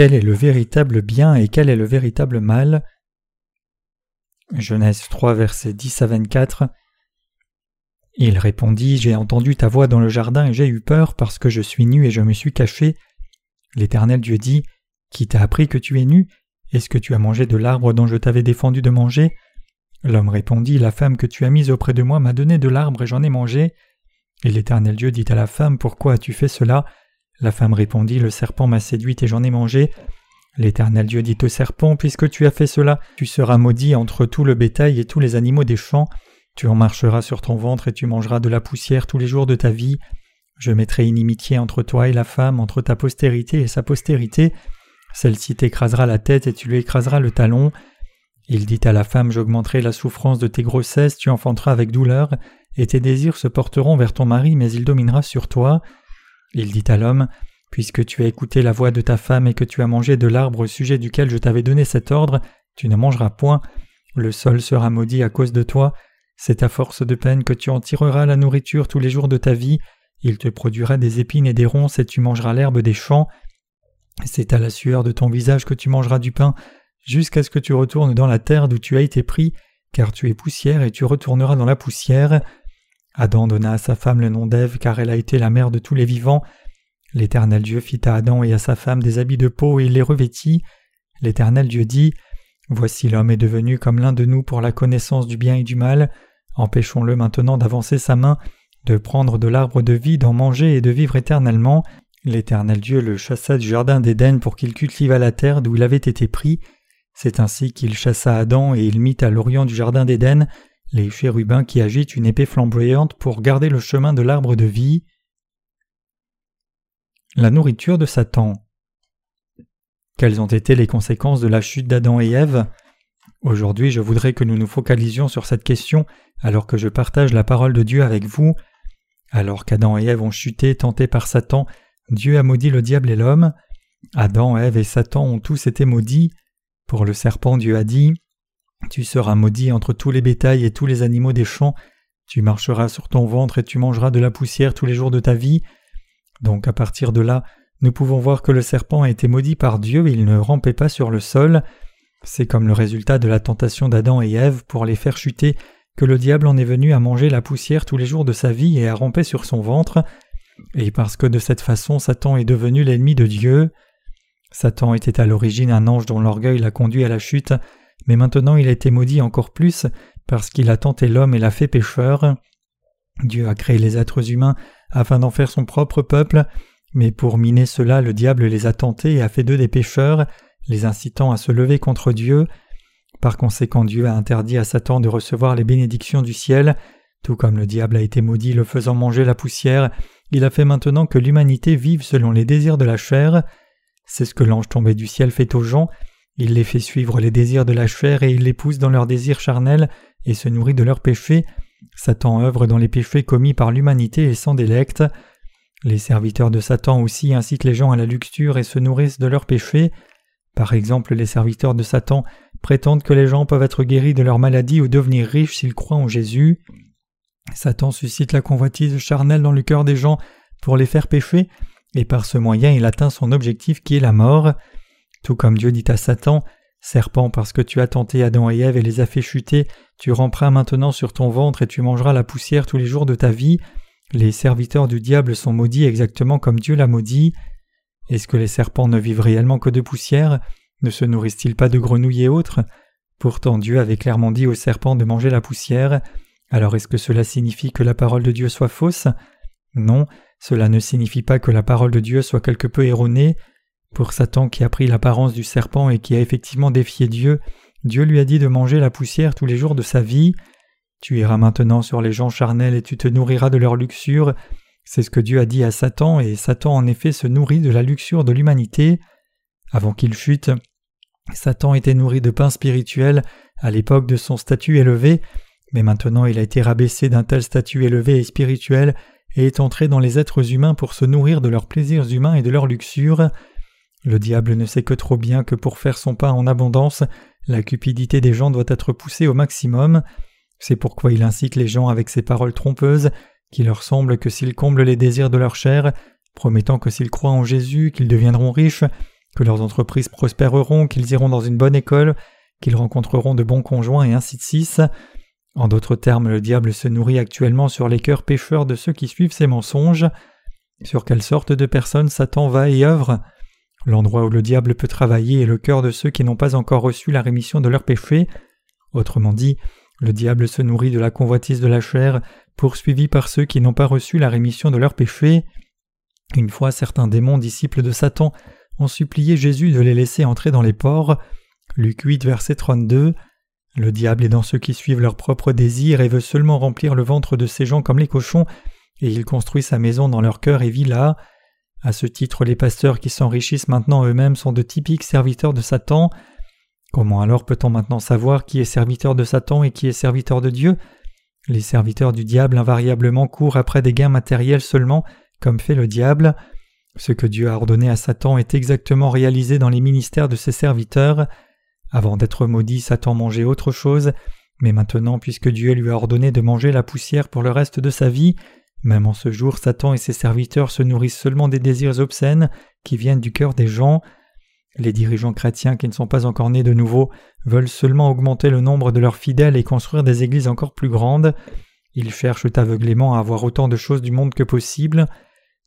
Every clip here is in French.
Quel est le véritable bien et quel est le véritable mal Genèse 3, versets 10 à 24. Il répondit J'ai entendu ta voix dans le jardin et j'ai eu peur parce que je suis nu et je me suis caché. L'Éternel Dieu dit Qui t'a appris que tu es nu? Est-ce que tu as mangé de l'arbre dont je t'avais défendu de manger? L'homme répondit La femme que tu as mise auprès de moi m'a donné de l'arbre et j'en ai mangé. Et l'Éternel Dieu dit à la femme Pourquoi as-tu fait cela? La femme répondit Le serpent m'a séduite et j'en ai mangé. L'Éternel Dieu dit au serpent Puisque tu as fait cela, tu seras maudit entre tout le bétail et tous les animaux des champs. Tu en marcheras sur ton ventre et tu mangeras de la poussière tous les jours de ta vie. Je mettrai inimitié entre toi et la femme, entre ta postérité et sa postérité. Celle-ci t'écrasera la tête et tu lui écraseras le talon. Il dit à la femme J'augmenterai la souffrance de tes grossesses, tu enfanteras avec douleur, et tes désirs se porteront vers ton mari, mais il dominera sur toi. Il dit à l'homme Puisque tu as écouté la voix de ta femme et que tu as mangé de l'arbre au sujet duquel je t'avais donné cet ordre, tu ne mangeras point. Le sol sera maudit à cause de toi. C'est à force de peine que tu en tireras la nourriture tous les jours de ta vie. Il te produira des épines et des ronces et tu mangeras l'herbe des champs. C'est à la sueur de ton visage que tu mangeras du pain, jusqu'à ce que tu retournes dans la terre d'où tu as été pris, car tu es poussière et tu retourneras dans la poussière. Adam donna à sa femme le nom d'Ève, car elle a été la mère de tous les vivants. L'Éternel Dieu fit à Adam et à sa femme des habits de peau et les revêtit. L'Éternel Dieu dit Voici l'homme est devenu comme l'un de nous pour la connaissance du bien et du mal. Empêchons-le maintenant d'avancer sa main, de prendre de l'arbre de vie, d'en manger et de vivre éternellement. L'Éternel Dieu le chassa du jardin d'Éden pour qu'il cultivât la terre d'où il avait été pris. C'est ainsi qu'il chassa Adam et il mit à l'orient du jardin d'Éden les chérubins qui agitent une épée flamboyante pour garder le chemin de l'arbre de vie. La nourriture de Satan. Quelles ont été les conséquences de la chute d'Adam et Ève? Aujourd'hui, je voudrais que nous nous focalisions sur cette question alors que je partage la parole de Dieu avec vous. Alors qu'Adam et Ève ont chuté, tentés par Satan, Dieu a maudit le diable et l'homme. Adam, Ève et Satan ont tous été maudits. Pour le serpent, Dieu a dit Tu seras maudit entre tous les bétails et tous les animaux des champs. Tu marcheras sur ton ventre et tu mangeras de la poussière tous les jours de ta vie. Donc à partir de là, nous pouvons voir que le serpent a été maudit par Dieu et il ne rampait pas sur le sol. C'est comme le résultat de la tentation d'Adam et Ève pour les faire chuter que le diable en est venu à manger la poussière tous les jours de sa vie et à ramper sur son ventre, et parce que de cette façon Satan est devenu l'ennemi de Dieu. Satan était à l'origine un ange dont l'orgueil l'a conduit à la chute, mais maintenant il a été maudit encore plus parce qu'il a tenté l'homme et l'a fait pécheur. Dieu a créé les êtres humains afin d'en faire son propre peuple, mais pour miner cela le diable les a tentés et a fait d'eux des pécheurs, les incitant à se lever contre Dieu. Par conséquent Dieu a interdit à Satan de recevoir les bénédictions du ciel, tout comme le diable a été maudit le faisant manger la poussière, il a fait maintenant que l'humanité vive selon les désirs de la chair. C'est ce que l'ange tombé du ciel fait aux gens, il les fait suivre les désirs de la chair et il les pousse dans leurs désirs charnels et se nourrit de leurs péchés. Satan œuvre dans les péchés commis par l'humanité et s'en délecte. Les serviteurs de Satan aussi incitent les gens à la luxure et se nourrissent de leurs péchés. Par exemple, les serviteurs de Satan prétendent que les gens peuvent être guéris de leur maladie ou devenir riches s'ils croient en Jésus. Satan suscite la convoitise charnelle dans le cœur des gens pour les faire pécher, et par ce moyen il atteint son objectif qui est la mort. Tout comme Dieu dit à Satan Serpent, parce que tu as tenté Adam et Ève et les as fait chuter, tu ramperas maintenant sur ton ventre et tu mangeras la poussière tous les jours de ta vie. Les serviteurs du diable sont maudits exactement comme Dieu l'a maudit. Est-ce que les serpents ne vivent réellement que de poussière? Ne se nourrissent-ils pas de grenouilles et autres? Pourtant Dieu avait clairement dit aux serpents de manger la poussière. Alors est-ce que cela signifie que la parole de Dieu soit fausse? Non, cela ne signifie pas que la parole de Dieu soit quelque peu erronée. Pour Satan qui a pris l'apparence du serpent et qui a effectivement défié Dieu, Dieu lui a dit de manger la poussière tous les jours de sa vie. Tu iras maintenant sur les gens charnels et tu te nourriras de leur luxure. C'est ce que Dieu a dit à Satan, et Satan en effet se nourrit de la luxure de l'humanité. Avant qu'il chute, Satan était nourri de pain spirituel à l'époque de son statut élevé, mais maintenant il a été rabaissé d'un tel statut élevé et spirituel et est entré dans les êtres humains pour se nourrir de leurs plaisirs humains et de leur luxure. Le diable ne sait que trop bien que pour faire son pain en abondance, la cupidité des gens doit être poussée au maximum. C'est pourquoi il incite les gens avec ses paroles trompeuses, qui leur semblent que s'ils comblent les désirs de leur chair, promettant que s'ils croient en Jésus, qu'ils deviendront riches, que leurs entreprises prospéreront, qu'ils iront dans une bonne école, qu'ils rencontreront de bons conjoints et ainsi de suite. En d'autres termes, le diable se nourrit actuellement sur les cœurs pécheurs de ceux qui suivent ses mensonges. Sur quelle sorte de personnes Satan va et œuvre? L'endroit où le diable peut travailler est le cœur de ceux qui n'ont pas encore reçu la rémission de leurs péchés. Autrement dit, le diable se nourrit de la convoitise de la chair, poursuivi par ceux qui n'ont pas reçu la rémission de leurs péchés. Une fois certains démons disciples de Satan ont supplié Jésus de les laisser entrer dans les ports. Luc 8, verset 32. Le diable est dans ceux qui suivent leurs propres désirs et veut seulement remplir le ventre de ces gens comme les cochons, et il construit sa maison dans leur cœur et vit là. À ce titre, les pasteurs qui s'enrichissent maintenant eux-mêmes sont de typiques serviteurs de Satan. Comment alors peut-on maintenant savoir qui est serviteur de Satan et qui est serviteur de Dieu? Les serviteurs du diable invariablement courent après des gains matériels seulement, comme fait le diable. Ce que Dieu a ordonné à Satan est exactement réalisé dans les ministères de ses serviteurs. Avant d'être maudit, Satan mangeait autre chose, mais maintenant, puisque Dieu lui a ordonné de manger la poussière pour le reste de sa vie, même en ce jour, Satan et ses serviteurs se nourrissent seulement des désirs obscènes qui viennent du cœur des gens. Les dirigeants chrétiens qui ne sont pas encore nés de nouveau veulent seulement augmenter le nombre de leurs fidèles et construire des églises encore plus grandes. Ils cherchent aveuglément à avoir autant de choses du monde que possible,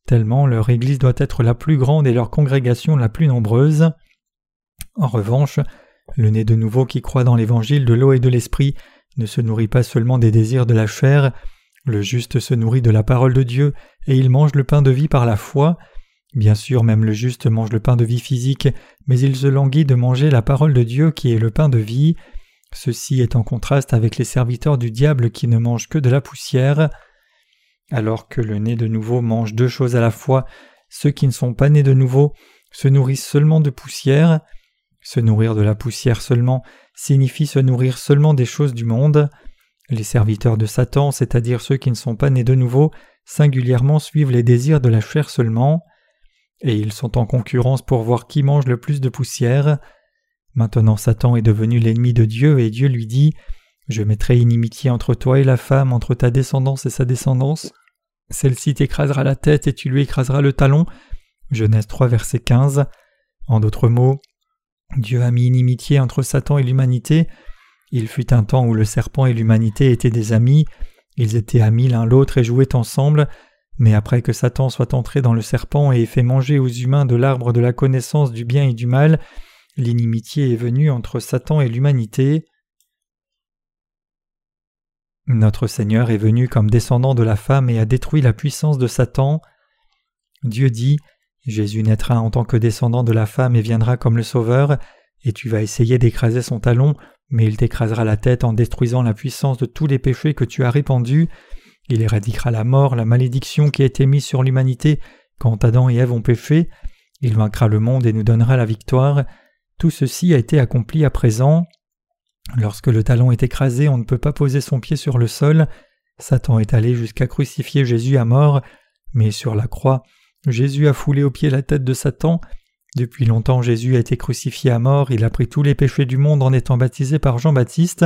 tellement leur église doit être la plus grande et leur congrégation la plus nombreuse. En revanche, le né de nouveau qui croit dans l'évangile de l'eau et de l'esprit ne se nourrit pas seulement des désirs de la chair, le juste se nourrit de la parole de Dieu et il mange le pain de vie par la foi. Bien sûr, même le juste mange le pain de vie physique, mais il se languit de manger la parole de Dieu qui est le pain de vie. Ceci est en contraste avec les serviteurs du diable qui ne mangent que de la poussière. Alors que le né de nouveau mange deux choses à la fois, ceux qui ne sont pas nés de nouveau se nourrissent seulement de poussière. Se nourrir de la poussière seulement signifie se nourrir seulement des choses du monde. Les serviteurs de Satan, c'est-à-dire ceux qui ne sont pas nés de nouveau, singulièrement suivent les désirs de la chair seulement, et ils sont en concurrence pour voir qui mange le plus de poussière. Maintenant Satan est devenu l'ennemi de Dieu, et Dieu lui dit Je mettrai inimitié entre toi et la femme, entre ta descendance et sa descendance. Celle-ci t'écrasera la tête et tu lui écraseras le talon. Genèse 3, verset 15. En d'autres mots, Dieu a mis inimitié entre Satan et l'humanité. Il fut un temps où le serpent et l'humanité étaient des amis, ils étaient amis l'un l'autre et jouaient ensemble, mais après que Satan soit entré dans le serpent et ait fait manger aux humains de l'arbre de la connaissance du bien et du mal, l'inimitié est venue entre Satan et l'humanité. Notre Seigneur est venu comme descendant de la femme et a détruit la puissance de Satan. Dieu dit Jésus naîtra en tant que descendant de la femme et viendra comme le Sauveur, et tu vas essayer d'écraser son talon, mais il t'écrasera la tête en détruisant la puissance de tous les péchés que tu as répandus. Il éradiquera la mort, la malédiction qui a été mise sur l'humanité quand Adam et Ève ont péché. Il vaincra le monde et nous donnera la victoire. Tout ceci a été accompli à présent. Lorsque le talon est écrasé, on ne peut pas poser son pied sur le sol. Satan est allé jusqu'à crucifier Jésus à mort, mais sur la croix, Jésus a foulé au pied la tête de Satan. Depuis longtemps Jésus a été crucifié à mort, il a pris tous les péchés du monde en étant baptisé par Jean-Baptiste.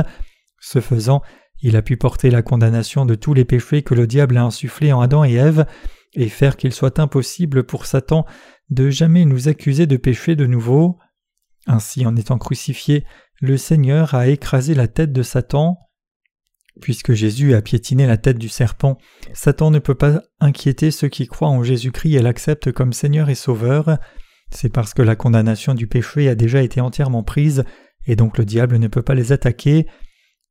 Ce faisant, il a pu porter la condamnation de tous les péchés que le diable a insufflés en Adam et Ève, et faire qu'il soit impossible pour Satan de jamais nous accuser de péché de nouveau. Ainsi, en étant crucifié, le Seigneur a écrasé la tête de Satan. Puisque Jésus a piétiné la tête du serpent, Satan ne peut pas inquiéter ceux qui croient en Jésus-Christ et l'acceptent comme Seigneur et Sauveur. C'est parce que la condamnation du péché a déjà été entièrement prise, et donc le diable ne peut pas les attaquer.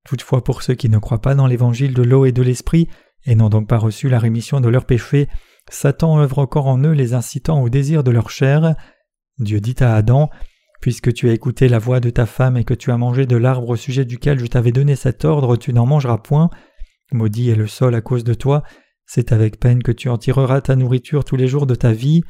Toutefois, pour ceux qui ne croient pas dans l'évangile de l'eau et de l'esprit, et n'ont donc pas reçu la rémission de leurs péchés, Satan œuvre encore en eux les incitant au désir de leur chair. Dieu dit à Adam Puisque tu as écouté la voix de ta femme et que tu as mangé de l'arbre au sujet duquel je t'avais donné cet ordre, tu n'en mangeras point. Maudit est le sol à cause de toi. C'est avec peine que tu en tireras ta nourriture tous les jours de ta vie.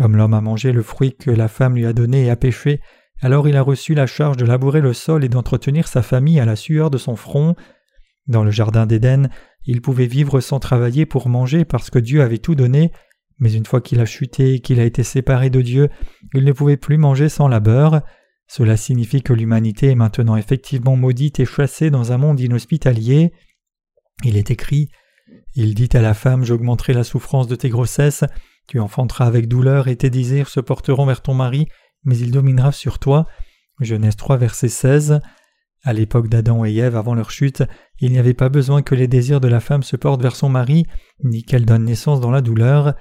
Comme l'homme a mangé le fruit que la femme lui a donné et a péché, alors il a reçu la charge de labourer le sol et d'entretenir sa famille à la sueur de son front. Dans le jardin d'Éden, il pouvait vivre sans travailler pour manger parce que Dieu avait tout donné, mais une fois qu'il a chuté et qu'il a été séparé de Dieu, il ne pouvait plus manger sans labeur. Cela signifie que l'humanité est maintenant effectivement maudite et chassée dans un monde inhospitalier. Il est écrit Il dit à la femme J'augmenterai la souffrance de tes grossesses, tu enfanteras avec douleur et tes désirs se porteront vers ton mari, mais il dominera sur toi. Genèse 3, verset 16. À l'époque d'Adam et Ève avant leur chute, il n'y avait pas besoin que les désirs de la femme se portent vers son mari, ni qu'elle donne naissance dans la douleur.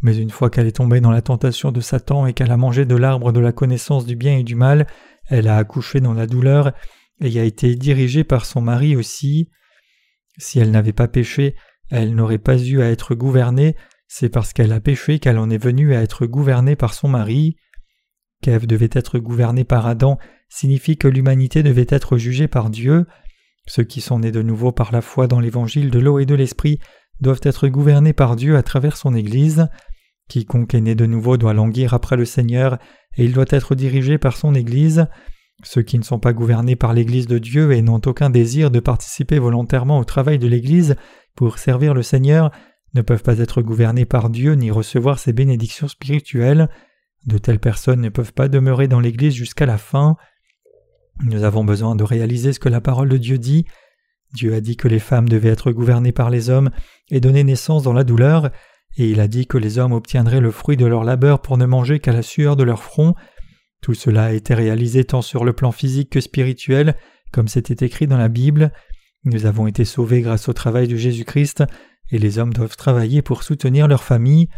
Mais une fois qu'elle est tombée dans la tentation de Satan et qu'elle a mangé de l'arbre de la connaissance du bien et du mal, elle a accouché dans la douleur et a été dirigée par son mari aussi. Si elle n'avait pas péché, elle n'aurait pas eu à être gouvernée, c'est parce qu'elle a péché qu'elle en est venue à être gouvernée par son mari. Qu'Ève devait être gouvernée par Adam signifie que l'humanité devait être jugée par Dieu. Ceux qui sont nés de nouveau par la foi dans l'évangile de l'eau et de l'esprit doivent être gouvernés par Dieu à travers son Église. Quiconque est né de nouveau doit languir après le Seigneur et il doit être dirigé par son Église. Ceux qui ne sont pas gouvernés par l'Église de Dieu et n'ont aucun désir de participer volontairement au travail de l'Église pour servir le Seigneur ne peuvent pas être gouvernés par Dieu ni recevoir ses bénédictions spirituelles. De telles personnes ne peuvent pas demeurer dans l'Église jusqu'à la fin. Nous avons besoin de réaliser ce que la parole de Dieu dit. Dieu a dit que les femmes devaient être gouvernées par les hommes et donner naissance dans la douleur, et il a dit que les hommes obtiendraient le fruit de leur labeur pour ne manger qu'à la sueur de leur front. Tout cela a été réalisé tant sur le plan physique que spirituel, comme c'était écrit dans la Bible. Nous avons été sauvés grâce au travail de Jésus-Christ, et les hommes doivent travailler pour soutenir leur famille.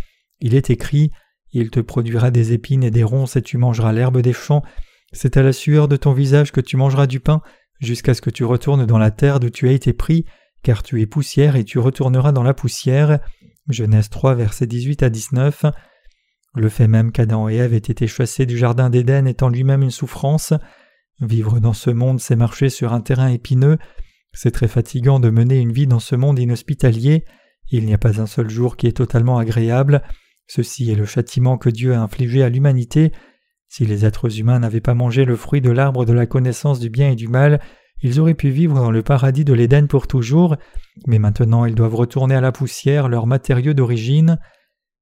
Il est écrit Il te produira des épines et des ronces et tu mangeras l'herbe des champs. C'est à la sueur de ton visage que tu mangeras du pain, jusqu'à ce que tu retournes dans la terre d'où tu as été pris, car tu es poussière et tu retourneras dans la poussière. Genèse 3, versets 18 à 19. Le fait même qu'Adam et Ève aient été chassés du jardin d'Éden étant lui-même une souffrance. Vivre dans ce monde, c'est marcher sur un terrain épineux. C'est très fatigant de mener une vie dans ce monde inhospitalier. Il n'y a pas un seul jour qui est totalement agréable. Ceci est le châtiment que Dieu a infligé à l'humanité. Si les êtres humains n'avaient pas mangé le fruit de l'arbre de la connaissance du bien et du mal, ils auraient pu vivre dans le paradis de l'Éden pour toujours, mais maintenant ils doivent retourner à la poussière, leur matériau d'origine.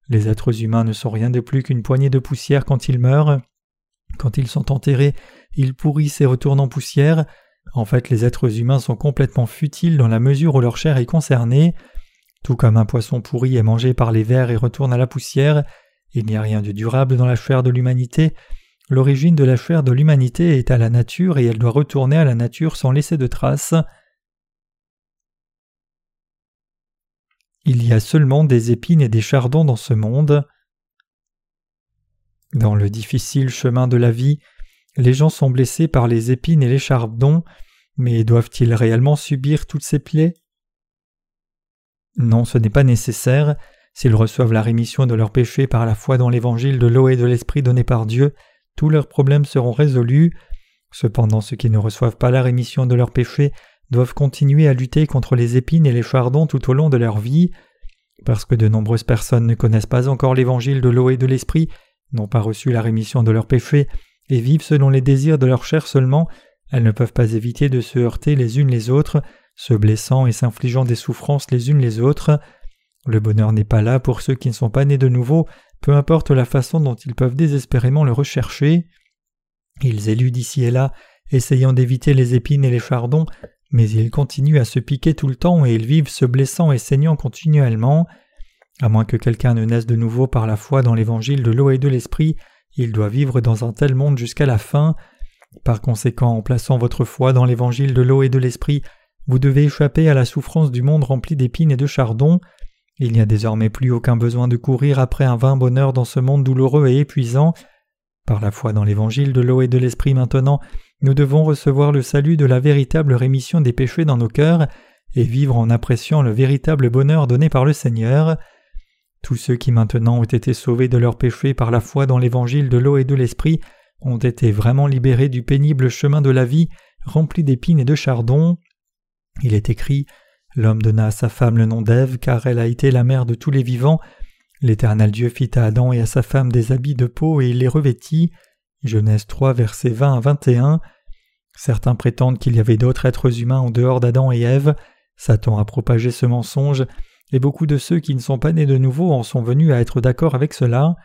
Les êtres humains ne sont rien de plus qu'une poignée de poussière quand ils meurent. Quand ils sont enterrés, ils pourrissent et retournent en poussière. En fait, les êtres humains sont complètement futiles dans la mesure où leur chair est concernée. Tout comme un poisson pourri est mangé par les vers et retourne à la poussière, il n'y a rien de durable dans la chair de l'humanité. L'origine de la chair de l'humanité est à la nature et elle doit retourner à la nature sans laisser de traces. Il y a seulement des épines et des chardons dans ce monde. Dans le difficile chemin de la vie, les gens sont blessés par les épines et les chardons, mais doivent-ils réellement subir toutes ces plaies? Non, ce n'est pas nécessaire. S'ils reçoivent la rémission de leurs péchés par la foi dans l'évangile de l'eau et de l'esprit donné par Dieu, tous leurs problèmes seront résolus. Cependant, ceux qui ne reçoivent pas la rémission de leurs péchés doivent continuer à lutter contre les épines et les chardons tout au long de leur vie. Parce que de nombreuses personnes ne connaissent pas encore l'évangile de l'eau et de l'esprit, n'ont pas reçu la rémission de leurs péchés, et vivent selon les désirs de leur chair seulement, elles ne peuvent pas éviter de se heurter les unes les autres, se blessant et s'infligeant des souffrances les unes les autres. Le bonheur n'est pas là pour ceux qui ne sont pas nés de nouveau, peu importe la façon dont ils peuvent désespérément le rechercher. Ils éludent ici et là, essayant d'éviter les épines et les chardons, mais ils continuent à se piquer tout le temps et ils vivent se blessant et saignant continuellement. À moins que quelqu'un ne naisse de nouveau par la foi dans l'évangile de l'eau et de l'esprit, il doit vivre dans un tel monde jusqu'à la fin. Par conséquent, en plaçant votre foi dans l'évangile de l'eau et de l'esprit, vous devez échapper à la souffrance du monde rempli d'épines et de chardons. Il n'y a désormais plus aucun besoin de courir après un vain bonheur dans ce monde douloureux et épuisant. Par la foi dans l'évangile de l'eau et de l'esprit maintenant, nous devons recevoir le salut de la véritable rémission des péchés dans nos cœurs et vivre en appréciant le véritable bonheur donné par le Seigneur. Tous ceux qui maintenant ont été sauvés de leurs péchés par la foi dans l'évangile de l'eau et de l'esprit ont été vraiment libérés du pénible chemin de la vie rempli d'épines et de chardons. Il est écrit L'homme donna à sa femme le nom d'Ève, car elle a été la mère de tous les vivants. L'Éternel Dieu fit à Adam et à sa femme des habits de peau et il les revêtit. Genèse 3, versets 20 à 21. Certains prétendent qu'il y avait d'autres êtres humains en dehors d'Adam et Ève. Satan a propagé ce mensonge, et beaucoup de ceux qui ne sont pas nés de nouveau en sont venus à être d'accord avec cela.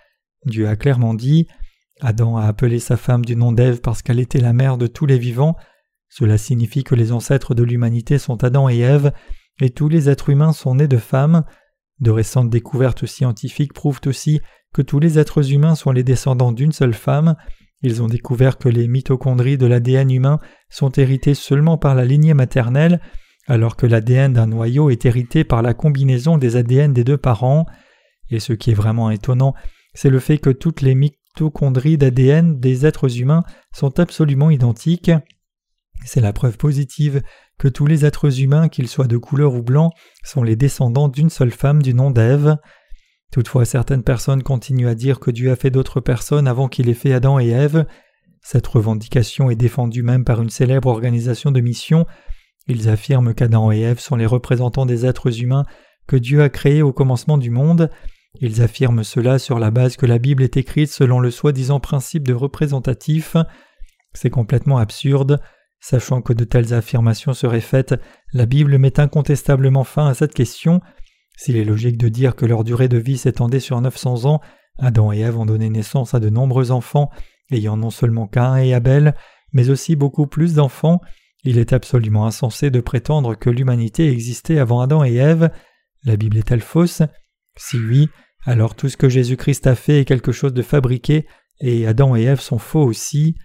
Dieu a clairement dit Adam a appelé sa femme du nom d'Ève parce qu'elle était la mère de tous les vivants. Cela signifie que les ancêtres de l'humanité sont Adam et Ève, et tous les êtres humains sont nés de femmes. De récentes découvertes scientifiques prouvent aussi que tous les êtres humains sont les descendants d'une seule femme, Ils ont découvert que les mitochondries de l'ADN humain sont héritées seulement par la lignée maternelle, alors que l'ADN d'un noyau est hérité par la combinaison des ADN des deux parents. Et ce qui est vraiment étonnant, c'est le fait que toutes les mitochondries d'ADN des êtres humains sont absolument identiques. C'est la preuve positive que tous les êtres humains, qu'ils soient de couleur ou blanc, sont les descendants d'une seule femme du nom d'Ève. Toutefois, certaines personnes continuent à dire que Dieu a fait d'autres personnes avant qu'il ait fait Adam et Ève. Cette revendication est défendue même par une célèbre organisation de mission. Ils affirment qu'Adam et Ève sont les représentants des êtres humains que Dieu a créés au commencement du monde. Ils affirment cela sur la base que la Bible est écrite selon le soi-disant principe de représentatif. C'est complètement absurde. Sachant que de telles affirmations seraient faites, la Bible met incontestablement fin à cette question. S'il est logique de dire que leur durée de vie s'étendait sur 900 ans, Adam et Ève ont donné naissance à de nombreux enfants, ayant non seulement Cain et Abel, mais aussi beaucoup plus d'enfants, il est absolument insensé de prétendre que l'humanité existait avant Adam et Ève. La Bible est-elle fausse? Si oui, alors tout ce que Jésus-Christ a fait est quelque chose de fabriqué, et Adam et Ève sont faux aussi.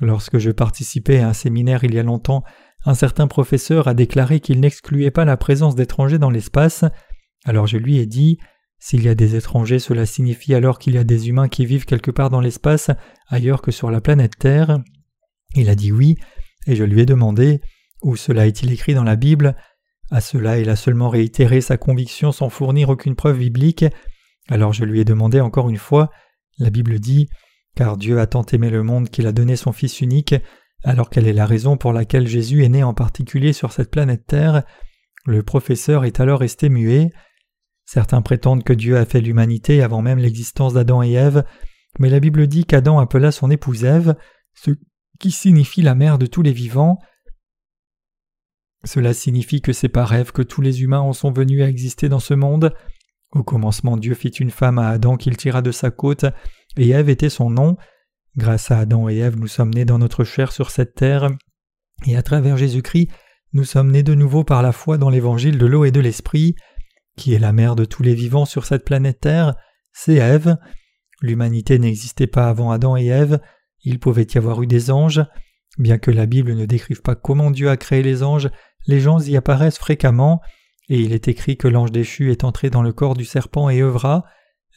Lorsque je participais à un séminaire il y a longtemps, un certain professeur a déclaré qu'il n'excluait pas la présence d'étrangers dans l'espace. Alors je lui ai dit S'il y a des étrangers, cela signifie alors qu'il y a des humains qui vivent quelque part dans l'espace, ailleurs que sur la planète Terre. Il a dit oui, et je lui ai demandé Où cela est-il écrit dans la Bible? À cela il a seulement réitéré sa conviction sans fournir aucune preuve biblique. Alors je lui ai demandé encore une fois La Bible dit Car Dieu a tant aimé le monde qu'il a donné son Fils unique, alors quelle est la raison pour laquelle Jésus est né en particulier sur cette planète Terre? Le professeur est alors resté muet. Certains prétendent que Dieu a fait l'humanité avant même l'existence d'Adam et Ève, mais la Bible dit qu'Adam appela son épouse Ève, ce qui signifie la mère de tous les vivants. Cela signifie que c'est par Ève que tous les humains en sont venus à exister dans ce monde. Au commencement Dieu fit une femme à Adam qu'il tira de sa côte, et Ève était son nom. Grâce à Adam et Ève nous sommes nés dans notre chair sur cette terre, et à travers Jésus-Christ nous sommes nés de nouveau par la foi dans l'évangile de l'eau et de l'esprit qui est la mère de tous les vivants sur cette planète Terre, c'est Ève. L'humanité n'existait pas avant Adam et Ève, il pouvait y avoir eu des anges. Bien que la Bible ne décrive pas comment Dieu a créé les anges, les gens y apparaissent fréquemment, et il est écrit que l'ange déchu est entré dans le corps du serpent et œuvra.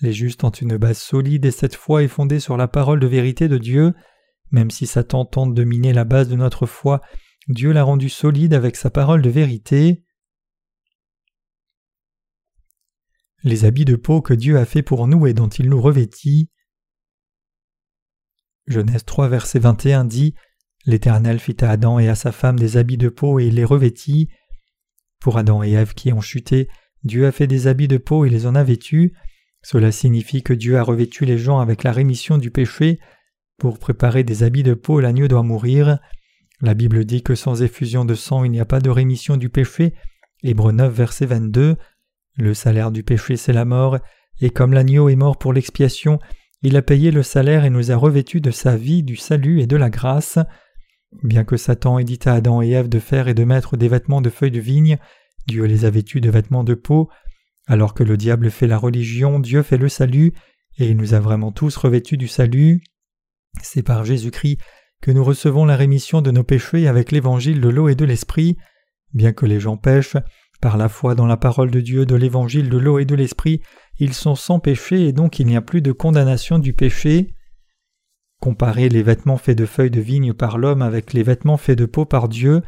Les justes ont une base solide et cette foi est fondée sur la parole de vérité de Dieu. Même si Satan tente de miner la base de notre foi, Dieu l'a rendue solide avec sa parole de vérité. les habits de peau que Dieu a fait pour nous et dont il nous revêtit. Genèse 3 verset 21 dit L'Éternel fit à Adam et à sa femme des habits de peau et il les revêtit. Pour Adam et Ève qui ont chuté, Dieu a fait des habits de peau et les en a vêtus. Cela signifie que Dieu a revêtu les gens avec la rémission du péché. Pour préparer des habits de peau, l'agneau doit mourir. La Bible dit que sans effusion de sang il n'y a pas de rémission du péché. Hébreu 9 verset 22. Le salaire du péché c'est la mort, et comme l'agneau est mort pour l'expiation, il a payé le salaire et nous a revêtus de sa vie, du salut et de la grâce. Bien que Satan ait dit à Adam et Ève de faire et de mettre des vêtements de feuilles de vigne, Dieu les a vêtus de vêtements de peau. Alors que le diable fait la religion, Dieu fait le salut, et il nous a vraiment tous revêtus du salut. C'est par Jésus-Christ que nous recevons la rémission de nos péchés avec l'évangile de l'eau et de l'esprit. Bien que les gens pêchent, par la foi dans la parole de Dieu, de l'évangile de l'eau et de l'esprit, ils sont sans péché et donc il n'y a plus de condamnation du péché. Comparer les vêtements faits de feuilles de vigne par l'homme avec les vêtements faits de peau par Dieu,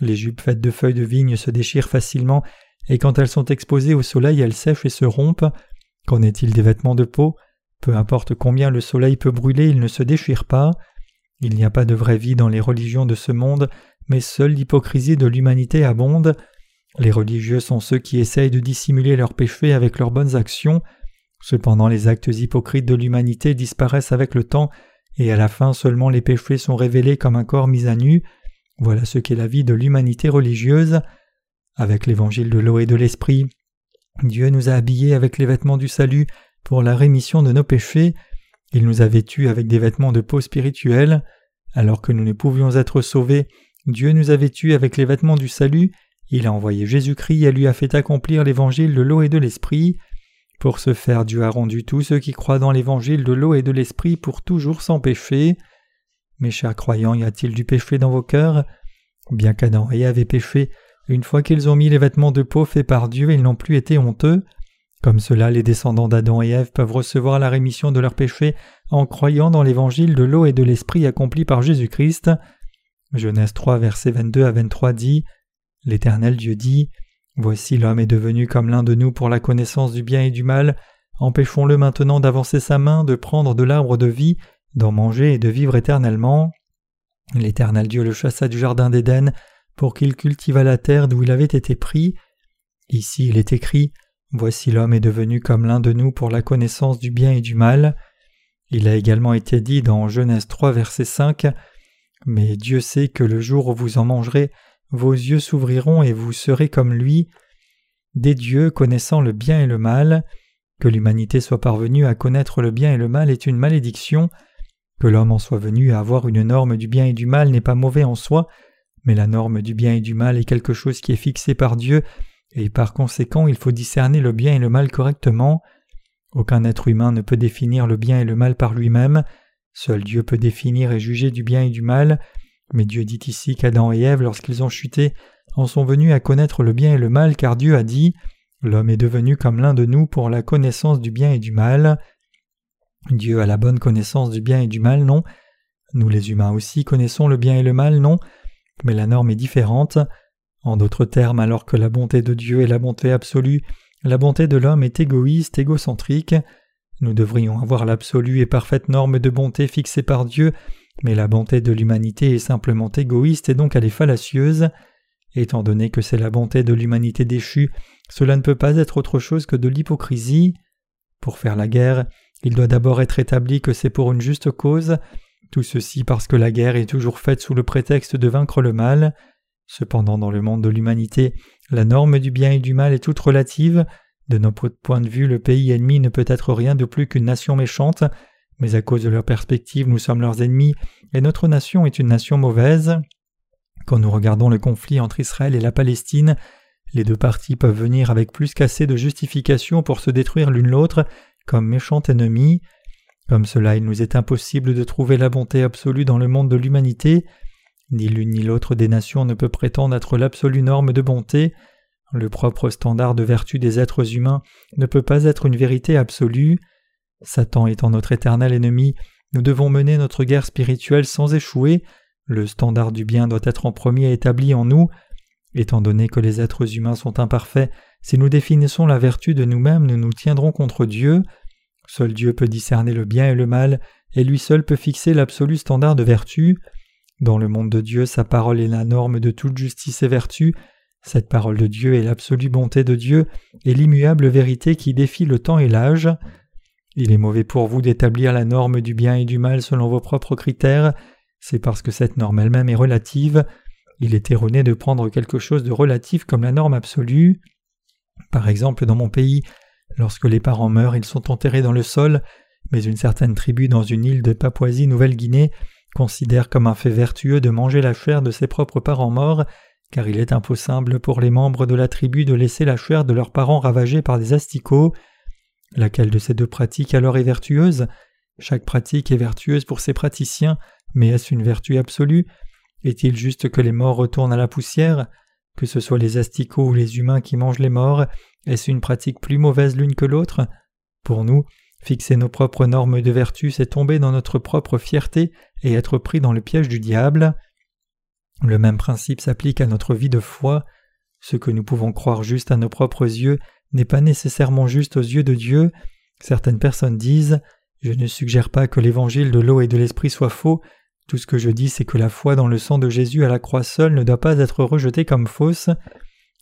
les jupes faites de feuilles de vigne se déchirent facilement et quand elles sont exposées au soleil elles sèchent et se rompent. Qu'en est-il des vêtements de peau? Peu importe combien le soleil peut brûler, ils ne se déchirent pas. Il n'y a pas de vraie vie dans les religions de ce monde, mais seule l'hypocrisie de l'humanité abonde. Les religieux sont ceux qui essayent de dissimuler leurs péchés avec leurs bonnes actions. Cependant les actes hypocrites de l'humanité disparaissent avec le temps, et à la fin seulement les péchés sont révélés comme un corps mis à nu. Voilà ce qu'est la vie de l'humanité religieuse. Avec l'évangile de l'eau et de l'esprit, Dieu nous a habillés avec les vêtements du salut pour la rémission de nos péchés. Il nous a vêtus avec des vêtements de peau spirituelle. Alors que nous ne pouvions être sauvés, Dieu nous a vêtus avec les vêtements du salut il a envoyé Jésus-Christ et lui a fait accomplir l'évangile de l'eau et de l'esprit. Pour ce faire, Dieu a rendu tous ceux qui croient dans l'évangile de l'eau et de l'esprit pour toujours sans péché. Mes chers croyants, y a-t-il du péché dans vos cœurs? Bien qu'Adam et Ève péché, une fois qu'ils ont mis les vêtements de peau faits par Dieu, ils n'ont plus été honteux. Comme cela, les descendants d'Adam et Ève peuvent recevoir la rémission de leurs péchés en croyant dans l'évangile de l'eau et de l'esprit accompli par Jésus-Christ. Genèse 3, versets 22 à 23 dit L'Éternel Dieu dit Voici l'homme est devenu comme l'un de nous pour la connaissance du bien et du mal. Empêchons-le maintenant d'avancer sa main, de prendre de l'arbre de vie, d'en manger et de vivre éternellement. L'Éternel Dieu le chassa du jardin d'Éden pour qu'il cultivât la terre d'où il avait été pris. Ici il est écrit Voici l'homme est devenu comme l'un de nous pour la connaissance du bien et du mal. Il a également été dit dans Genèse 3 verset 5 Mais Dieu sait que le jour où vous en mangerez, vos yeux s'ouvriront et vous serez comme lui, des dieux connaissant le bien et le mal. Que l'humanité soit parvenue à connaître le bien et le mal est une malédiction. Que l'homme en soit venu à avoir une norme du bien et du mal n'est pas mauvais en soi, mais la norme du bien et du mal est quelque chose qui est fixé par Dieu, et par conséquent il faut discerner le bien et le mal correctement. Aucun être humain ne peut définir le bien et le mal par lui-même, seul Dieu peut définir et juger du bien et du mal, mais Dieu dit ici qu'Adam et Ève, lorsqu'ils ont chuté, en sont venus à connaître le bien et le mal, car Dieu a dit L'homme est devenu comme l'un de nous pour la connaissance du bien et du mal. Dieu a la bonne connaissance du bien et du mal, non? Nous les humains aussi connaissons le bien et le mal, non? Mais la norme est différente. En d'autres termes, alors que la bonté de Dieu est la bonté absolue, la bonté de l'homme est égoïste, égocentrique. Nous devrions avoir l'absolue et parfaite norme de bonté fixée par Dieu, mais la bonté de l'humanité est simplement égoïste et donc elle est fallacieuse. Étant donné que c'est la bonté de l'humanité déchue, cela ne peut pas être autre chose que de l'hypocrisie. Pour faire la guerre, il doit d'abord être établi que c'est pour une juste cause, tout ceci parce que la guerre est toujours faite sous le prétexte de vaincre le mal. Cependant, dans le monde de l'humanité, la norme du bien et du mal est toute relative. De notre point de vue, le pays ennemi ne peut être rien de plus qu'une nation méchante, mais à cause de leur perspective, nous sommes leurs ennemis, et notre nation est une nation mauvaise. Quand nous regardons le conflit entre Israël et la Palestine, les deux parties peuvent venir avec plus qu'assez de justification pour se détruire l'une l'autre comme méchants ennemis. Comme cela, il nous est impossible de trouver la bonté absolue dans le monde de l'humanité. Ni l'une ni l'autre des nations ne peut prétendre être l'absolue norme de bonté. Le propre standard de vertu des êtres humains ne peut pas être une vérité absolue. Satan étant notre éternel ennemi, nous devons mener notre guerre spirituelle sans échouer. Le standard du bien doit être en premier établi en nous. Étant donné que les êtres humains sont imparfaits, si nous définissons la vertu de nous-mêmes, nous nous tiendrons contre Dieu. Seul Dieu peut discerner le bien et le mal, et lui seul peut fixer l'absolu standard de vertu. Dans le monde de Dieu, sa parole est la norme de toute justice et vertu. Cette parole de Dieu est l'absolue bonté de Dieu et l'immuable vérité qui défie le temps et l'âge. Il est mauvais pour vous d'établir la norme du bien et du mal selon vos propres critères, c'est parce que cette norme elle-même est relative. Il est erroné de prendre quelque chose de relatif comme la norme absolue. Par exemple, dans mon pays, lorsque les parents meurent, ils sont enterrés dans le sol, mais une certaine tribu dans une île de Papouasie-Nouvelle-Guinée considère comme un fait vertueux de manger la chair de ses propres parents morts, car il est impossible pour les membres de la tribu de laisser la chair de leurs parents ravagés par des asticots. Laquelle de ces deux pratiques alors est vertueuse? Chaque pratique est vertueuse pour ses praticiens, mais est-ce une vertu absolue? Est-il juste que les morts retournent à la poussière? Que ce soit les asticots ou les humains qui mangent les morts, est-ce une pratique plus mauvaise l'une que l'autre? Pour nous, fixer nos propres normes de vertu, c'est tomber dans notre propre fierté et être pris dans le piège du diable. Le même principe s'applique à notre vie de foi. Ce que nous pouvons croire juste à nos propres yeux n'est pas nécessairement juste aux yeux de Dieu. Certaines personnes disent Je ne suggère pas que l'évangile de l'eau et de l'esprit soit faux, tout ce que je dis, c'est que la foi dans le sang de Jésus à la croix seule ne doit pas être rejetée comme fausse.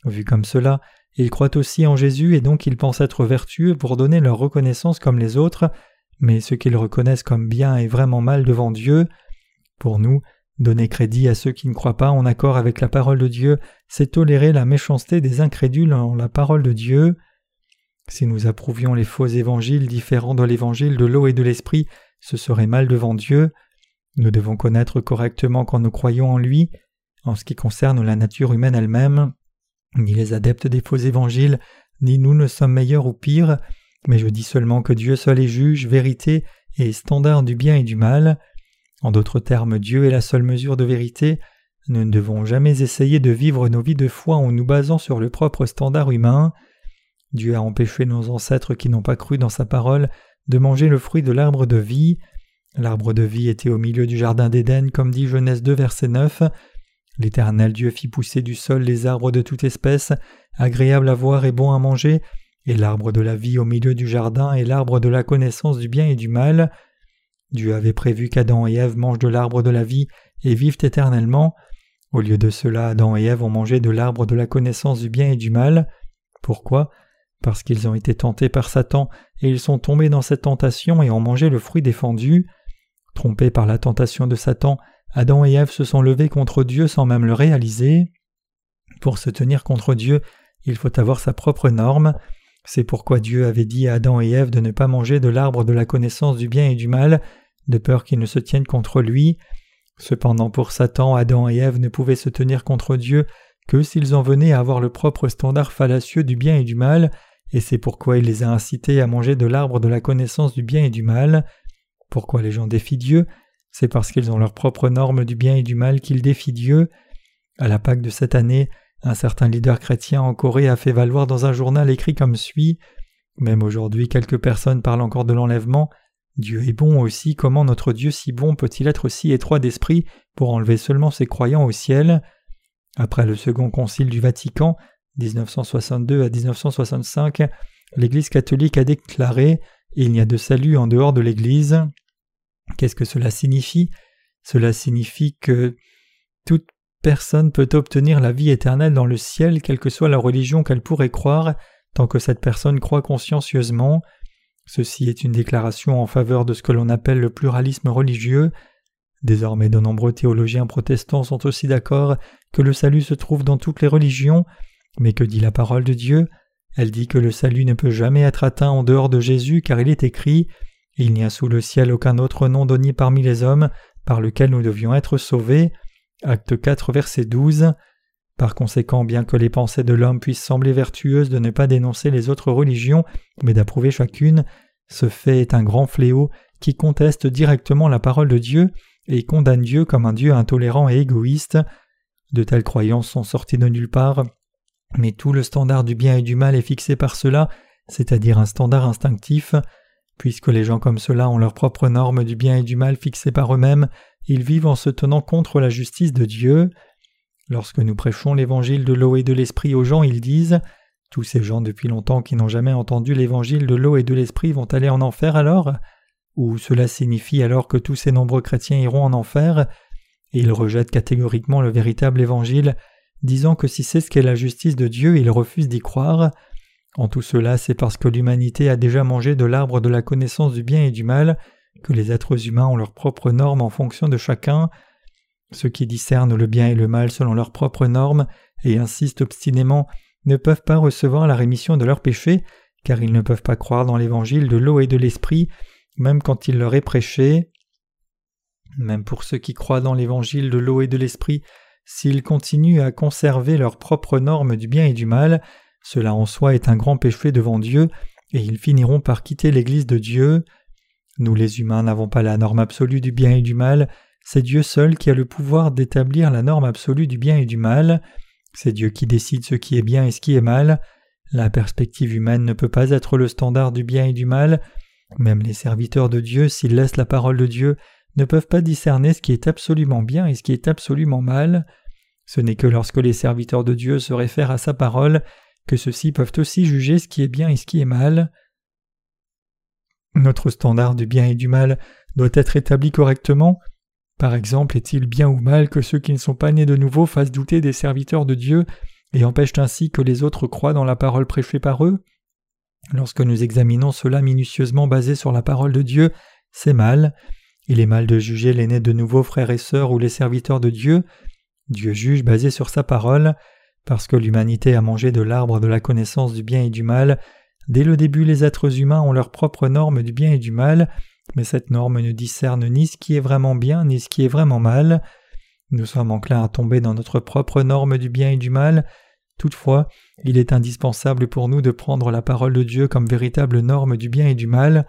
Vu comme cela, ils croient aussi en Jésus et donc ils pensent être vertueux pour donner leur reconnaissance comme les autres, mais ce qu'ils reconnaissent comme bien est vraiment mal devant Dieu. Pour nous, donner crédit à ceux qui ne croient pas en accord avec la parole de Dieu, c'est tolérer la méchanceté des incrédules en la parole de Dieu. Si nous approuvions les faux évangiles différents de l'évangile de l'eau et de l'esprit, ce serait mal devant Dieu. Nous devons connaître correctement quand nous croyons en lui, en ce qui concerne la nature humaine elle-même. Ni les adeptes des faux évangiles, ni nous ne sommes meilleurs ou pires, mais je dis seulement que Dieu seul est juge, vérité et standard du bien et du mal. En d'autres termes, Dieu est la seule mesure de vérité. Nous ne devons jamais essayer de vivre nos vies de foi en nous basant sur le propre standard humain. Dieu a empêché nos ancêtres qui n'ont pas cru dans sa parole de manger le fruit de l'arbre de vie. L'arbre de vie était au milieu du jardin d'Éden, comme dit Genèse 2, verset 9. L'Éternel Dieu fit pousser du sol les arbres de toute espèce, agréables à voir et bons à manger, et l'arbre de la vie au milieu du jardin et l'arbre de la connaissance du bien et du mal. Dieu avait prévu qu'Adam et Ève mangent de l'arbre de la vie et vivent éternellement. Au lieu de cela, Adam et Ève ont mangé de l'arbre de la connaissance du bien et du mal. Pourquoi? Parce qu'ils ont été tentés par Satan et ils sont tombés dans cette tentation et ont mangé le fruit défendu. Trompés par la tentation de Satan, Adam et Ève se sont levés contre Dieu sans même le réaliser. Pour se tenir contre Dieu, il faut avoir sa propre norme. C'est pourquoi Dieu avait dit à Adam et Ève de ne pas manger de l'arbre de la connaissance du bien et du mal, de peur qu'ils ne se tiennent contre lui. Cependant pour Satan, Adam et Ève ne pouvaient se tenir contre Dieu que s'ils en venaient à avoir le propre standard fallacieux du bien et du mal, et c'est pourquoi il les a incités à manger de l'arbre de la connaissance du bien et du mal. Pourquoi les gens défient Dieu C'est parce qu'ils ont leur propre norme du bien et du mal qu'ils défient Dieu. À la Pâque de cette année, un certain leader chrétien en Corée a fait valoir dans un journal écrit comme suit Même aujourd'hui, quelques personnes parlent encore de l'enlèvement. Dieu est bon aussi, comment notre Dieu si bon peut-il être si étroit d'esprit pour enlever seulement ses croyants au ciel? Après le second concile du Vatican, 1962 à 1965, l'Église catholique a déclaré Il n'y a de salut en dehors de l'Église. Qu'est-ce que cela signifie? Cela signifie que toute Personne peut obtenir la vie éternelle dans le ciel, quelle que soit la religion qu'elle pourrait croire, tant que cette personne croit consciencieusement. Ceci est une déclaration en faveur de ce que l'on appelle le pluralisme religieux. Désormais de nombreux théologiens protestants sont aussi d'accord que le salut se trouve dans toutes les religions, mais que dit la parole de Dieu? Elle dit que le salut ne peut jamais être atteint en dehors de Jésus car il est écrit Il n'y a sous le ciel aucun autre nom donné parmi les hommes par lequel nous devions être sauvés. Acte 4, verset 12. Par conséquent, bien que les pensées de l'homme puissent sembler vertueuses de ne pas dénoncer les autres religions, mais d'approuver chacune, ce fait est un grand fléau qui conteste directement la parole de Dieu et condamne Dieu comme un Dieu intolérant et égoïste. De telles croyances sont sorties de nulle part, mais tout le standard du bien et du mal est fixé par cela, c'est-à-dire un standard instinctif. Puisque les gens comme cela ont leurs propres normes du bien et du mal fixées par eux-mêmes, ils vivent en se tenant contre la justice de Dieu. Lorsque nous prêchons l'évangile de l'eau et de l'esprit aux gens, ils disent Tous ces gens depuis longtemps qui n'ont jamais entendu l'évangile de l'eau et de l'esprit vont aller en enfer alors? Ou cela signifie alors que tous ces nombreux chrétiens iront en enfer? Et ils rejettent catégoriquement le véritable évangile, disant que si c'est ce qu'est la justice de Dieu, ils refusent d'y croire. En tout cela, c'est parce que l'humanité a déjà mangé de l'arbre de la connaissance du bien et du mal, que les êtres humains ont leurs propres normes en fonction de chacun. Ceux qui discernent le bien et le mal selon leurs propres normes et insistent obstinément ne peuvent pas recevoir la rémission de leurs péchés, car ils ne peuvent pas croire dans l'évangile de l'eau et de l'esprit, même quand il leur est prêché. Même pour ceux qui croient dans l'évangile de l'eau et de l'esprit, s'ils continuent à conserver leurs propres normes du bien et du mal, cela en soi est un grand péché devant Dieu, et ils finiront par quitter l'Église de Dieu. Nous les humains n'avons pas la norme absolue du bien et du mal, c'est Dieu seul qui a le pouvoir d'établir la norme absolue du bien et du mal, c'est Dieu qui décide ce qui est bien et ce qui est mal, la perspective humaine ne peut pas être le standard du bien et du mal, même les serviteurs de Dieu, s'ils laissent la parole de Dieu, ne peuvent pas discerner ce qui est absolument bien et ce qui est absolument mal. Ce n'est que lorsque les serviteurs de Dieu se réfèrent à sa parole que ceux-ci peuvent aussi juger ce qui est bien et ce qui est mal. Notre standard du bien et du mal doit être établi correctement. Par exemple, est-il bien ou mal que ceux qui ne sont pas nés de nouveau fassent douter des serviteurs de Dieu et empêchent ainsi que les autres croient dans la parole prêchée par eux? Lorsque nous examinons cela minutieusement basé sur la parole de Dieu, c'est mal. Il est mal de juger les nés de nouveau frères et sœurs ou les serviteurs de Dieu. Dieu juge basé sur sa parole. Parce que l'humanité a mangé de l'arbre de la connaissance du bien et du mal, Dès le début, les êtres humains ont leur propre norme du bien et du mal, mais cette norme ne discerne ni ce qui est vraiment bien ni ce qui est vraiment mal. Nous sommes enclins à tomber dans notre propre norme du bien et du mal. Toutefois, il est indispensable pour nous de prendre la parole de Dieu comme véritable norme du bien et du mal.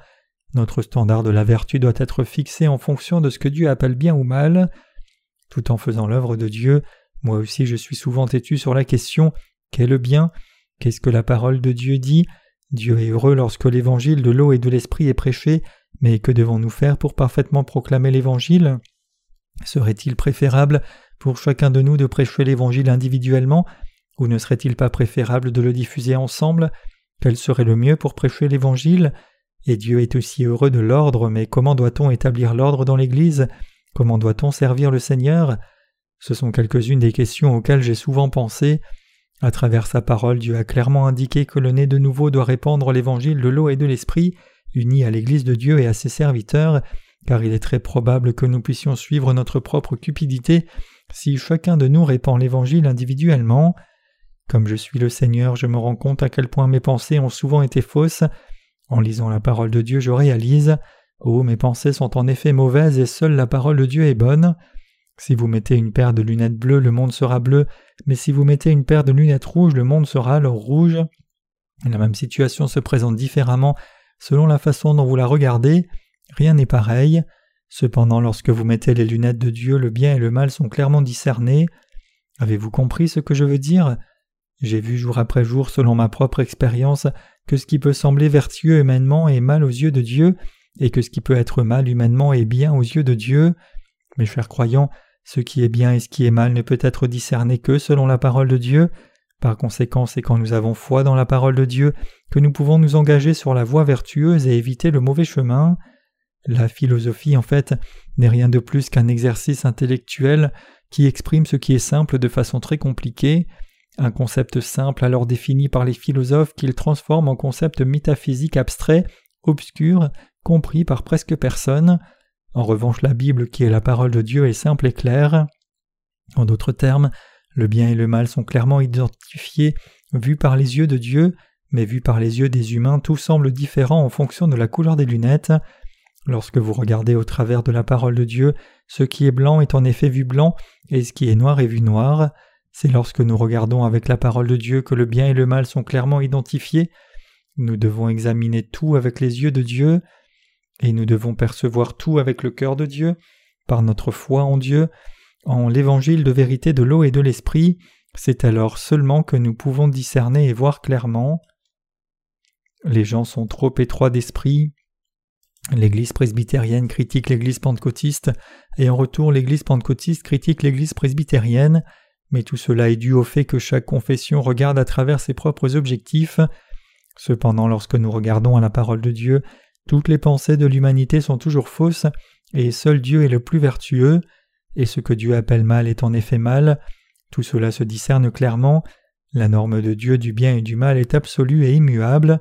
Notre standard de la vertu doit être fixé en fonction de ce que Dieu appelle bien ou mal. Tout en faisant l'œuvre de Dieu, moi aussi je suis souvent têtu sur la question Qu'est le bien? Qu'est-ce que la parole de Dieu dit? Dieu est heureux lorsque l'évangile de l'eau et de l'esprit est prêché, mais que devons-nous faire pour parfaitement proclamer l'évangile? Serait-il préférable pour chacun de nous de prêcher l'évangile individuellement, ou ne serait-il pas préférable de le diffuser ensemble? Quel serait le mieux pour prêcher l'évangile? Et Dieu est aussi heureux de l'ordre, mais comment doit-on établir l'ordre dans l'Église? Comment doit-on servir le Seigneur? Ce sont quelques-unes des questions auxquelles j'ai souvent pensé. À travers sa parole, Dieu a clairement indiqué que le né de nouveau doit répandre l'évangile de l'eau et de l'esprit, uni à l'Église de Dieu et à ses serviteurs, car il est très probable que nous puissions suivre notre propre cupidité si chacun de nous répand l'Évangile individuellement. Comme je suis le Seigneur, je me rends compte à quel point mes pensées ont souvent été fausses. En lisant la parole de Dieu, je réalise Oh, mes pensées sont en effet mauvaises et seule la parole de Dieu est bonne. Si vous mettez une paire de lunettes bleues, le monde sera bleu, mais si vous mettez une paire de lunettes rouges, le monde sera alors rouge. La même situation se présente différemment selon la façon dont vous la regardez. Rien n'est pareil. Cependant, lorsque vous mettez les lunettes de Dieu, le bien et le mal sont clairement discernés. Avez-vous compris ce que je veux dire? J'ai vu jour après jour, selon ma propre expérience, que ce qui peut sembler vertueux humainement est mal aux yeux de Dieu, et que ce qui peut être mal humainement est bien aux yeux de Dieu. Mes chers croyants, ce qui est bien et ce qui est mal ne peut être discerné que selon la parole de Dieu. Par conséquent, c'est quand nous avons foi dans la parole de Dieu que nous pouvons nous engager sur la voie vertueuse et éviter le mauvais chemin. La philosophie, en fait, n'est rien de plus qu'un exercice intellectuel qui exprime ce qui est simple de façon très compliquée, un concept simple alors défini par les philosophes qu'ils transforment en concept métaphysique abstrait, obscur, compris par presque personne. En revanche, la Bible, qui est la parole de Dieu, est simple et claire. En d'autres termes, le bien et le mal sont clairement identifiés, vus par les yeux de Dieu, mais vus par les yeux des humains, tout semble différent en fonction de la couleur des lunettes. Lorsque vous regardez au travers de la parole de Dieu, ce qui est blanc est en effet vu blanc, et ce qui est noir est vu noir. C'est lorsque nous regardons avec la parole de Dieu que le bien et le mal sont clairement identifiés. Nous devons examiner tout avec les yeux de Dieu, et nous devons percevoir tout avec le cœur de Dieu, par notre foi en Dieu, en l'évangile de vérité de l'eau et de l'esprit, c'est alors seulement que nous pouvons discerner et voir clairement. Les gens sont trop étroits d'esprit, L'Église presbytérienne critique l'Église pentecôtiste, et en retour l'Église pentecôtiste critique l'Église presbytérienne, mais tout cela est dû au fait que chaque confession regarde à travers ses propres objectifs. Cependant, lorsque nous regardons à la parole de Dieu, toutes les pensées de l'humanité sont toujours fausses, et seul Dieu est le plus vertueux, et ce que Dieu appelle mal est en effet mal. Tout cela se discerne clairement. La norme de Dieu du bien et du mal est absolue et immuable.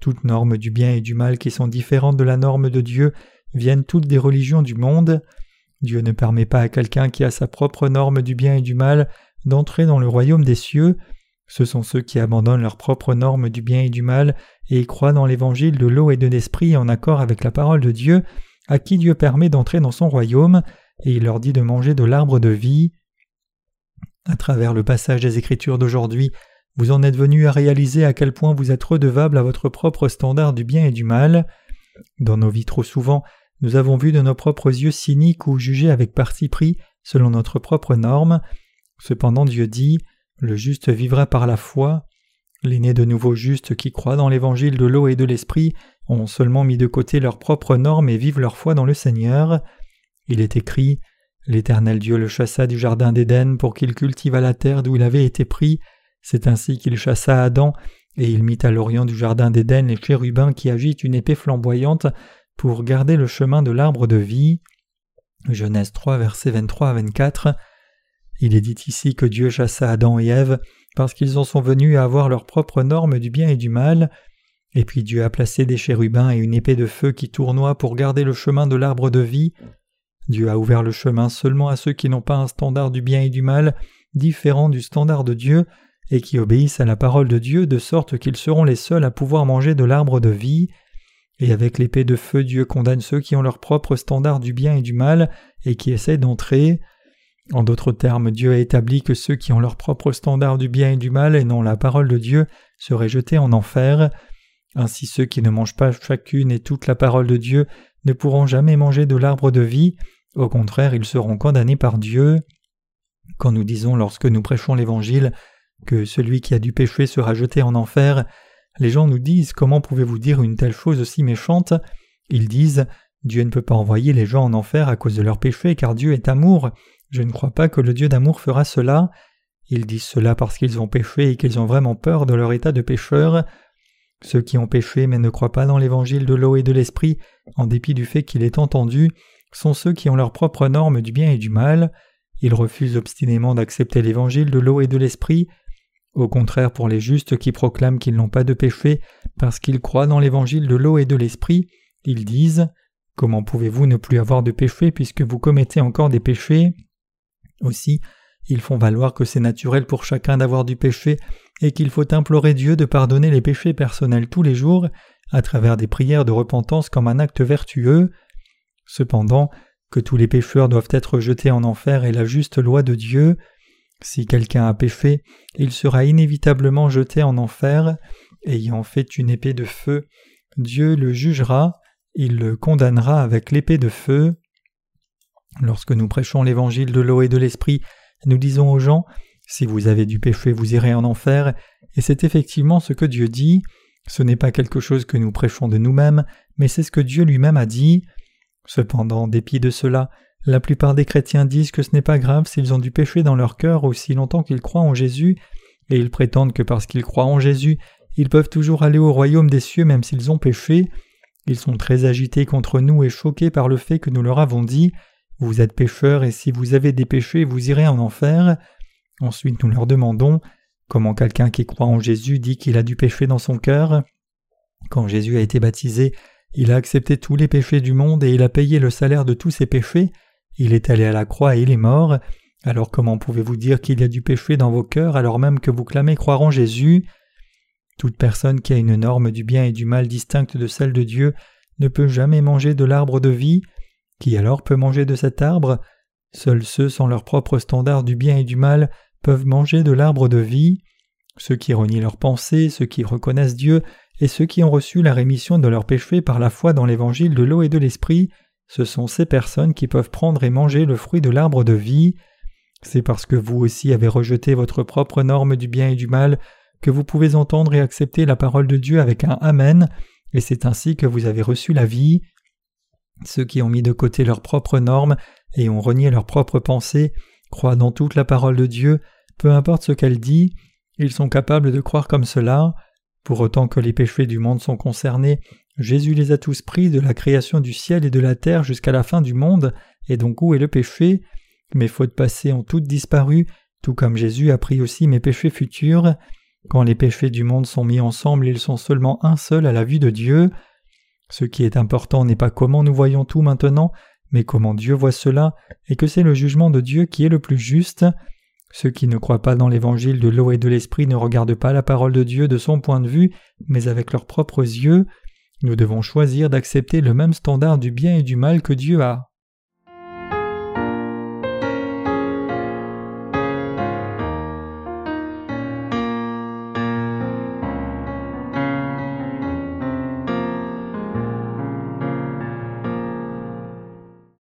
Toutes normes du bien et du mal qui sont différentes de la norme de Dieu viennent toutes des religions du monde. Dieu ne permet pas à quelqu'un qui a sa propre norme du bien et du mal d'entrer dans le royaume des cieux. Ce sont ceux qui abandonnent leur propre norme du bien et du mal et croient dans l'évangile de l'eau et de l'esprit en accord avec la parole de Dieu, à qui Dieu permet d'entrer dans son royaume, et il leur dit de manger de l'arbre de vie. À travers le passage des Écritures d'aujourd'hui, vous en êtes venu à réaliser à quel point vous êtes redevable à votre propre standard du bien et du mal. Dans nos vies trop souvent, nous avons vu de nos propres yeux cyniques ou jugé avec parti pris selon notre propre norme. Cependant Dieu dit Le juste vivra par la foi. Les nés de nouveaux justes qui croient dans l'évangile de l'eau et de l'esprit ont seulement mis de côté leurs propres normes et vivent leur foi dans le Seigneur. Il est écrit L'Éternel Dieu le chassa du jardin d'Éden pour qu'il cultivât la terre d'où il avait été pris. C'est ainsi qu'il chassa Adam, et il mit à l'orient du jardin d'Éden les chérubins qui agitent une épée flamboyante pour garder le chemin de l'arbre de vie. Genèse 3, versets 23 à 24. Il est dit ici que Dieu chassa Adam et Ève parce qu'ils en sont venus à avoir leurs propres normes du bien et du mal, et puis Dieu a placé des chérubins et une épée de feu qui tournoient pour garder le chemin de l'arbre de vie. Dieu a ouvert le chemin seulement à ceux qui n'ont pas un standard du bien et du mal différent du standard de Dieu, et qui obéissent à la parole de Dieu de sorte qu'ils seront les seuls à pouvoir manger de l'arbre de vie. Et avec l'épée de feu, Dieu condamne ceux qui ont leur propre standard du bien et du mal et qui essaient d'entrer. En d'autres termes, Dieu a établi que ceux qui ont leur propre standard du bien et du mal et non la parole de Dieu seraient jetés en enfer. Ainsi ceux qui ne mangent pas chacune et toute la parole de Dieu ne pourront jamais manger de l'arbre de vie, au contraire ils seront condamnés par Dieu. Quand nous disons lorsque nous prêchons l'Évangile que celui qui a du péché sera jeté en enfer, les gens nous disent Comment pouvez-vous dire une telle chose aussi méchante? Ils disent Dieu ne peut pas envoyer les gens en enfer à cause de leurs péchés car Dieu est amour. Je ne crois pas que le Dieu d'amour fera cela. Ils disent cela parce qu'ils ont péché et qu'ils ont vraiment peur de leur état de pécheur. Ceux qui ont péché mais ne croient pas dans l'évangile de l'eau et de l'esprit, en dépit du fait qu'il est entendu, sont ceux qui ont leurs propres normes du bien et du mal. Ils refusent obstinément d'accepter l'évangile de l'eau et de l'esprit. Au contraire, pour les justes qui proclament qu'ils n'ont pas de péché parce qu'ils croient dans l'évangile de l'eau et de l'esprit, ils disent Comment pouvez-vous ne plus avoir de péché puisque vous commettez encore des péchés? Aussi, ils font valoir que c'est naturel pour chacun d'avoir du péché et qu'il faut implorer Dieu de pardonner les péchés personnels tous les jours à travers des prières de repentance comme un acte vertueux. Cependant, que tous les pécheurs doivent être jetés en enfer est la juste loi de Dieu. Si quelqu'un a péché, il sera inévitablement jeté en enfer, ayant fait une épée de feu, Dieu le jugera, il le condamnera avec l'épée de feu. Lorsque nous prêchons l'évangile de l'eau et de l'esprit, nous disons aux gens Si vous avez du péché, vous irez en enfer, et c'est effectivement ce que Dieu dit. Ce n'est pas quelque chose que nous prêchons de nous-mêmes, mais c'est ce que Dieu lui-même a dit. Cependant, en dépit de cela, la plupart des chrétiens disent que ce n'est pas grave s'ils ont du péché dans leur cœur aussi longtemps qu'ils croient en Jésus, et ils prétendent que parce qu'ils croient en Jésus, ils peuvent toujours aller au royaume des cieux même s'ils ont péché. Ils sont très agités contre nous et choqués par le fait que nous leur avons dit Vous êtes pécheurs et si vous avez des péchés, vous irez en enfer. Ensuite, nous leur demandons Comment quelqu'un qui croit en Jésus dit qu'il a du péché dans son cœur? Quand Jésus a été baptisé, il a accepté tous les péchés du monde et il a payé le salaire de tous ses péchés. Il est allé à la croix et il est mort. Alors comment pouvez-vous dire qu'il y a du péché dans vos cœurs alors même que vous clamez croire en Jésus? Toute personne qui a une norme du bien et du mal distincte de celle de Dieu ne peut jamais manger de l'arbre de vie. Qui alors peut manger de cet arbre Seuls ceux sans leur propre standard du bien et du mal peuvent manger de l'arbre de vie. Ceux qui renient leurs pensées, ceux qui reconnaissent Dieu, et ceux qui ont reçu la rémission de leurs péchés par la foi dans l'évangile de l'eau et de l'esprit, ce sont ces personnes qui peuvent prendre et manger le fruit de l'arbre de vie. C'est parce que vous aussi avez rejeté votre propre norme du bien et du mal que vous pouvez entendre et accepter la parole de Dieu avec un Amen, et c'est ainsi que vous avez reçu la vie. Ceux qui ont mis de côté leurs propres normes et ont renié leurs propres pensées croient dans toute la parole de Dieu, peu importe ce qu'elle dit, ils sont capables de croire comme cela. Pour autant que les péchés du monde sont concernés, Jésus les a tous pris de la création du ciel et de la terre jusqu'à la fin du monde, et donc où est le péché? Mes fautes passées ont toutes disparu, tout comme Jésus a pris aussi mes péchés futurs. Quand les péchés du monde sont mis ensemble, ils sont seulement un seul à la vue de Dieu. Ce qui est important n'est pas comment nous voyons tout maintenant, mais comment Dieu voit cela, et que c'est le jugement de Dieu qui est le plus juste. Ceux qui ne croient pas dans l'évangile de l'eau et de l'esprit ne regardent pas la parole de Dieu de son point de vue, mais avec leurs propres yeux. Nous devons choisir d'accepter le même standard du bien et du mal que Dieu a.